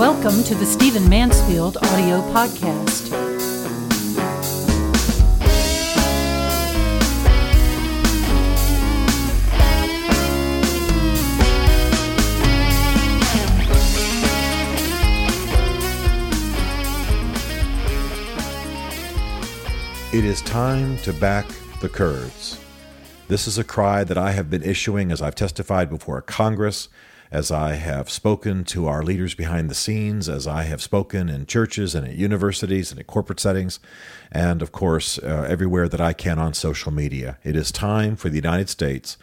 Welcome to the Stephen Mansfield audio podcast. It is time to back the Kurds. This is a cry that I have been issuing as I've testified before Congress, as I have spoken to our leaders behind the scenes, as I have spoken in churches and at universities and at corporate settings, and of course, uh, everywhere that I can on social media. It is time for the United States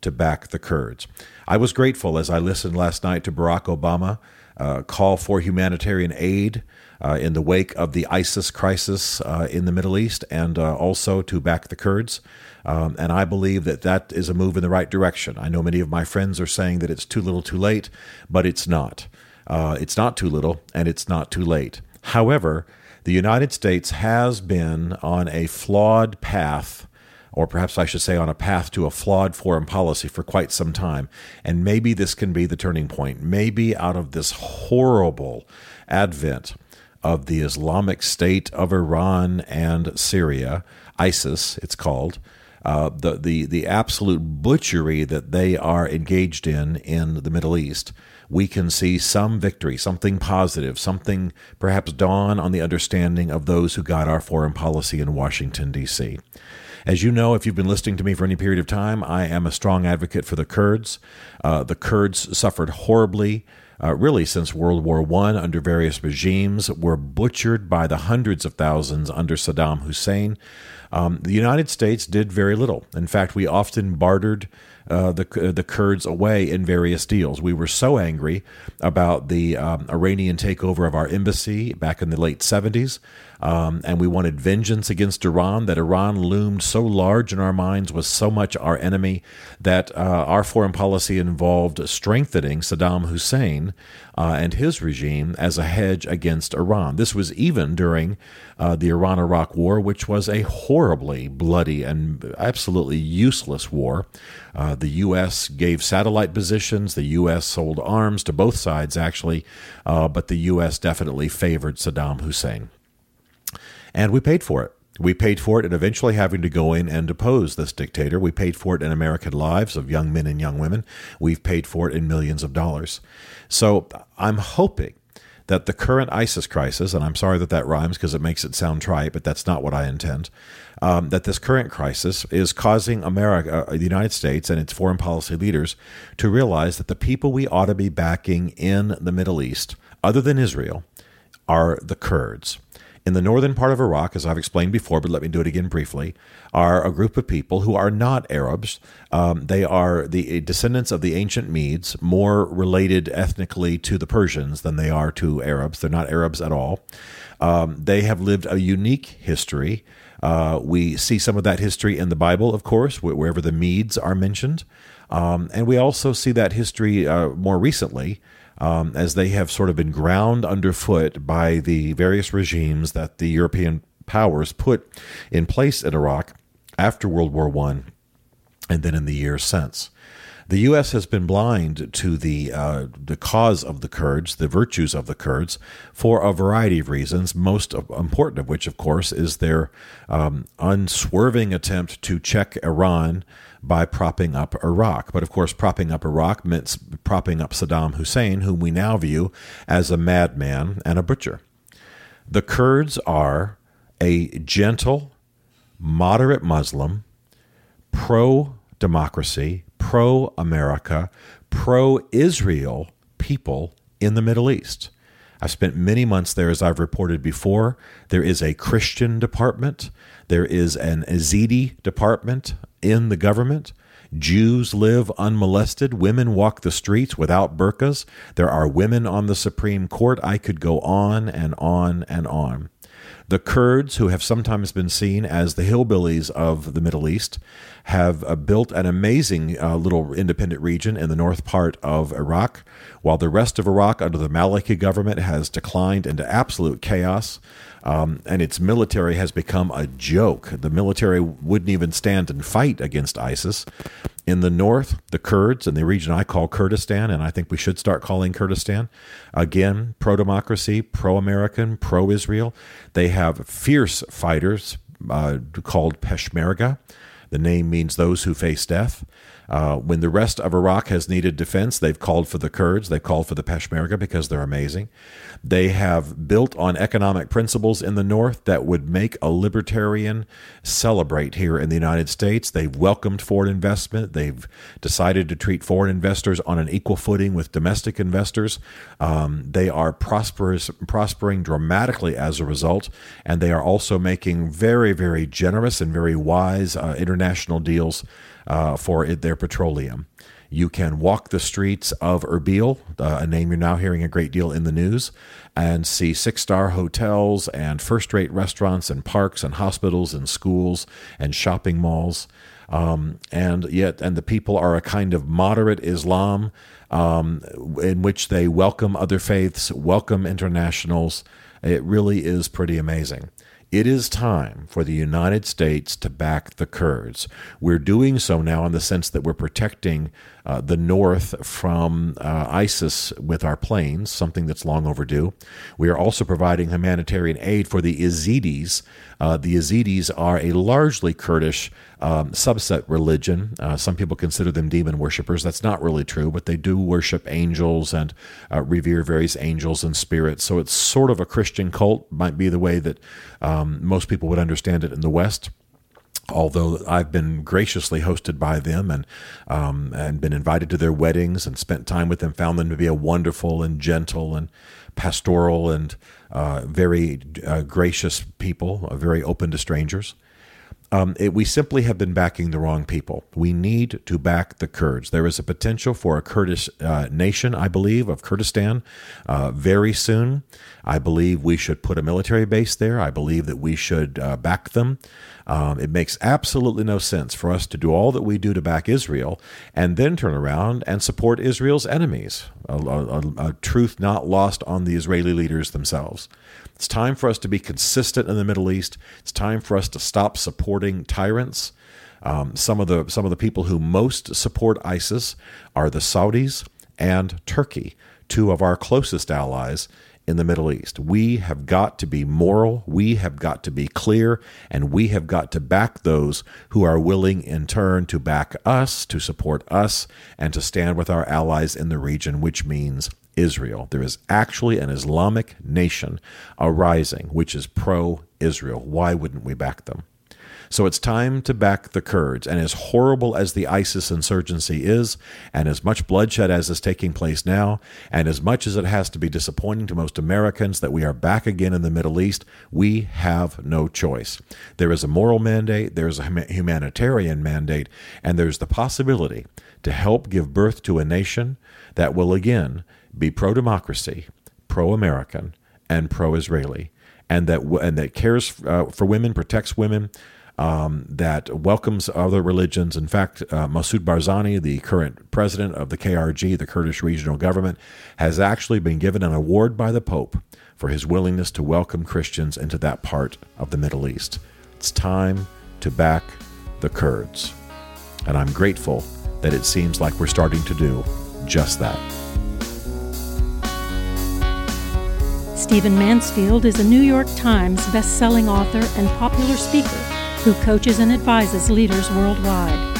to back the Kurds. I was grateful as I listened last night to Barack Obama uh, call for humanitarian aid uh, in the wake of the ISIS crisis uh, in the Middle East and uh, also to back the Kurds. Um, and I believe that that is a move in the right direction. I know many of my friends are saying that it's too little too late, but it's not. Uh, it's not too little and it's not too late. However, the United States has been on a flawed path or perhaps I should say on a path to a flawed foreign policy for quite some time. And maybe this can be the turning point. Maybe out of this horrible advent of the Islamic State of Iran and Syria, ISIS, it's called. Uh, the, the, the absolute butchery that they are engaged in in the Middle East, we can see some victory, something positive, something perhaps dawn on the understanding of those who got our foreign policy in Washington, D.C. As you know, if you've been listening to me for any period of time, I am a strong advocate for the Kurds. Uh, the Kurds suffered horribly uh, really since World War I under various regimes, were butchered by the hundreds of thousands under Saddam Hussein. Um, the United States did very little. In fact, we often bartered uh, the uh, the Kurds away in various deals. We were so angry about the um, Iranian takeover of our embassy back in the late 70s, um, and we wanted vengeance against Iran. That Iran loomed so large in our minds, was so much our enemy, that uh, our foreign policy involved strengthening Saddam Hussein uh, and his regime as a hedge against Iran. This was even during uh, the Iran Iraq War, which was a horribly bloody and absolutely useless war. Uh, the U.S. gave satellite positions, the U.S. sold arms to both sides, actually, uh, but the U.S. definitely favored Saddam Hussein. And we paid for it. We paid for it in eventually having to go in and depose this dictator. We paid for it in American lives of young men and young women. We've paid for it in millions of dollars. So I'm hoping that the current ISIS crisis, and I'm sorry that that rhymes because it makes it sound trite, but that's not what I intend, um, that this current crisis is causing America, uh, the United States, and its foreign policy leaders to realize that the people we ought to be backing in the Middle East, other than Israel, are the Kurds in the northern part of Iraq, as I've explained before, but let me do it again briefly, are a group of people who are not Arabs. Um, they are the descendants of the ancient Medes, more related ethnically to the Persians than they are to Arabs. They're not Arabs at all. Um, they have lived a unique history. Uh, we see some of that history in the Bible, of course, wherever the Medes are mentioned. Um, and we also see that history uh, more recently um, as they have sort of been ground underfoot by the various regimes that the European powers put in place in Iraq after World War I and then in the years since. The U.S. has been blind to the uh, the cause of the Kurds, the virtues of the Kurds, for a variety of reasons. Most important of which, of course, is their um, unswerving attempt to check Iran by propping up Iraq. But of course, propping up Iraq meant propping up Saddam Hussein, whom we now view as a madman and a butcher. The Kurds are a gentle, moderate Muslim, pro democracy, pro America, pro Israel people in the Middle East. I've spent many months there, as I've reported before. There is a Christian department, there is an Yazidi department in the government. Jews live unmolested. Women walk the streets without burqas. There are women on the Supreme Court. I could go on and on and on. The Kurds, who have sometimes been seen as the hillbillies of the Middle East, have uh, built an amazing uh, little independent region in the north part of Iraq, while the rest of Iraq, under the Maliki government, has declined into absolute chaos. Um, and its military has become a joke. The military wouldn't even stand and fight against ISIS. In the north, the Kurds in the region I call Kurdistan, and I think we should start calling Kurdistan, again, pro democracy, pro American, pro Israel. They have fierce fighters uh, called Peshmerga. The name means those who face death. Uh, when the rest of Iraq has needed defense, they've called for the Kurds, they've called for the Peshmerga because they're amazing. They have built on economic principles in the North that would make a libertarian celebrate here in the United States. They've welcomed foreign investment. They've decided to treat foreign investors on an equal footing with domestic investors. Um, they are prosperous, prospering dramatically as a result, and they are also making very, very generous and very wise uh, international deals uh, for it, their petroleum. You can walk the streets of Erbil, uh, a name you're now hearing a great deal in the news, and see six star hotels and first rate restaurants and parks and hospitals and schools and shopping malls. Um, and yet, and the people are a kind of moderate Islam um, in which they welcome other faiths, welcome internationals. It really is pretty amazing. It is time for the United States to back the Kurds. We're doing so now in the sense that we're protecting uh, the north from uh, ISIS with our planes, something that's long overdue. We are also providing humanitarian aid for the Yazidis. Uh, the Yazidis are a largely Kurdish um, subset religion. Uh, some people consider them demon worshippers. That's not really true, but they do worship angels and uh, revere various angels and spirits. So it's sort of a Christian cult, might be the way that um, most people would understand it in the West although I've been graciously hosted by them and um, and been invited to their weddings and spent time with them, found them to be a wonderful and gentle and pastoral and uh, very uh, gracious people, uh, very open to strangers. Um, it, we simply have been backing the wrong people. We need to back the Kurds. There is a potential for a Kurdish uh, nation, I believe, of Kurdistan uh, very soon. I believe we should put a military base there. I believe that we should uh, back them. Um, it makes absolutely no sense for us to do all that we do to back Israel and then turn around and support Israel's enemies, a, a, a truth not lost on the Israeli leaders themselves. It's time for us to be consistent in the Middle East. It's time for us to stop supporting tyrants. Um, some of the some of the people who most support ISIS are the Saudis and Turkey, two of our closest allies in the Middle East. We have got to be moral, we have got to be clear, and we have got to back those who are willing in turn to back us, to support us, and to stand with our allies in the region, which means Israel. There is actually an Islamic nation arising which is pro Israel. Why wouldn't we back them? So it's time to back the Kurds. And as horrible as the ISIS insurgency is, and as much bloodshed as is taking place now, and as much as it has to be disappointing to most Americans that we are back again in the Middle East, we have no choice. There is a moral mandate, there's a humanitarian mandate, and there's the possibility to help give birth to a nation that will again be pro democracy, pro American, and pro Israeli. And that, and that cares uh, for women, protects women, um, that welcomes other religions. In fact, uh, Masoud Barzani, the current president of the KRG, the Kurdish regional government, has actually been given an award by the Pope for his willingness to welcome Christians into that part of the Middle East. It's time to back the Kurds. And I'm grateful that it seems like we're starting to do just that. Stephen Mansfield is a New York Times best-selling author and popular speaker who coaches and advises leaders worldwide.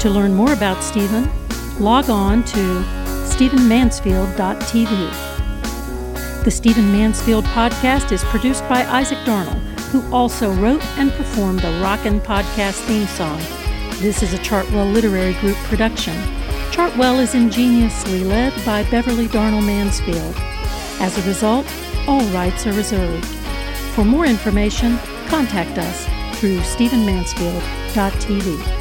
To learn more about Stephen, log on to stephenmansfield.tv. The Stephen Mansfield podcast is produced by Isaac Darnell, who also wrote and performed the Rockin' Podcast theme song. This is a Chartwell Literary Group production. Chartwell is ingeniously led by Beverly Darnell Mansfield. As a result, all rights are reserved. For more information, contact us through stephenmansfield.tv.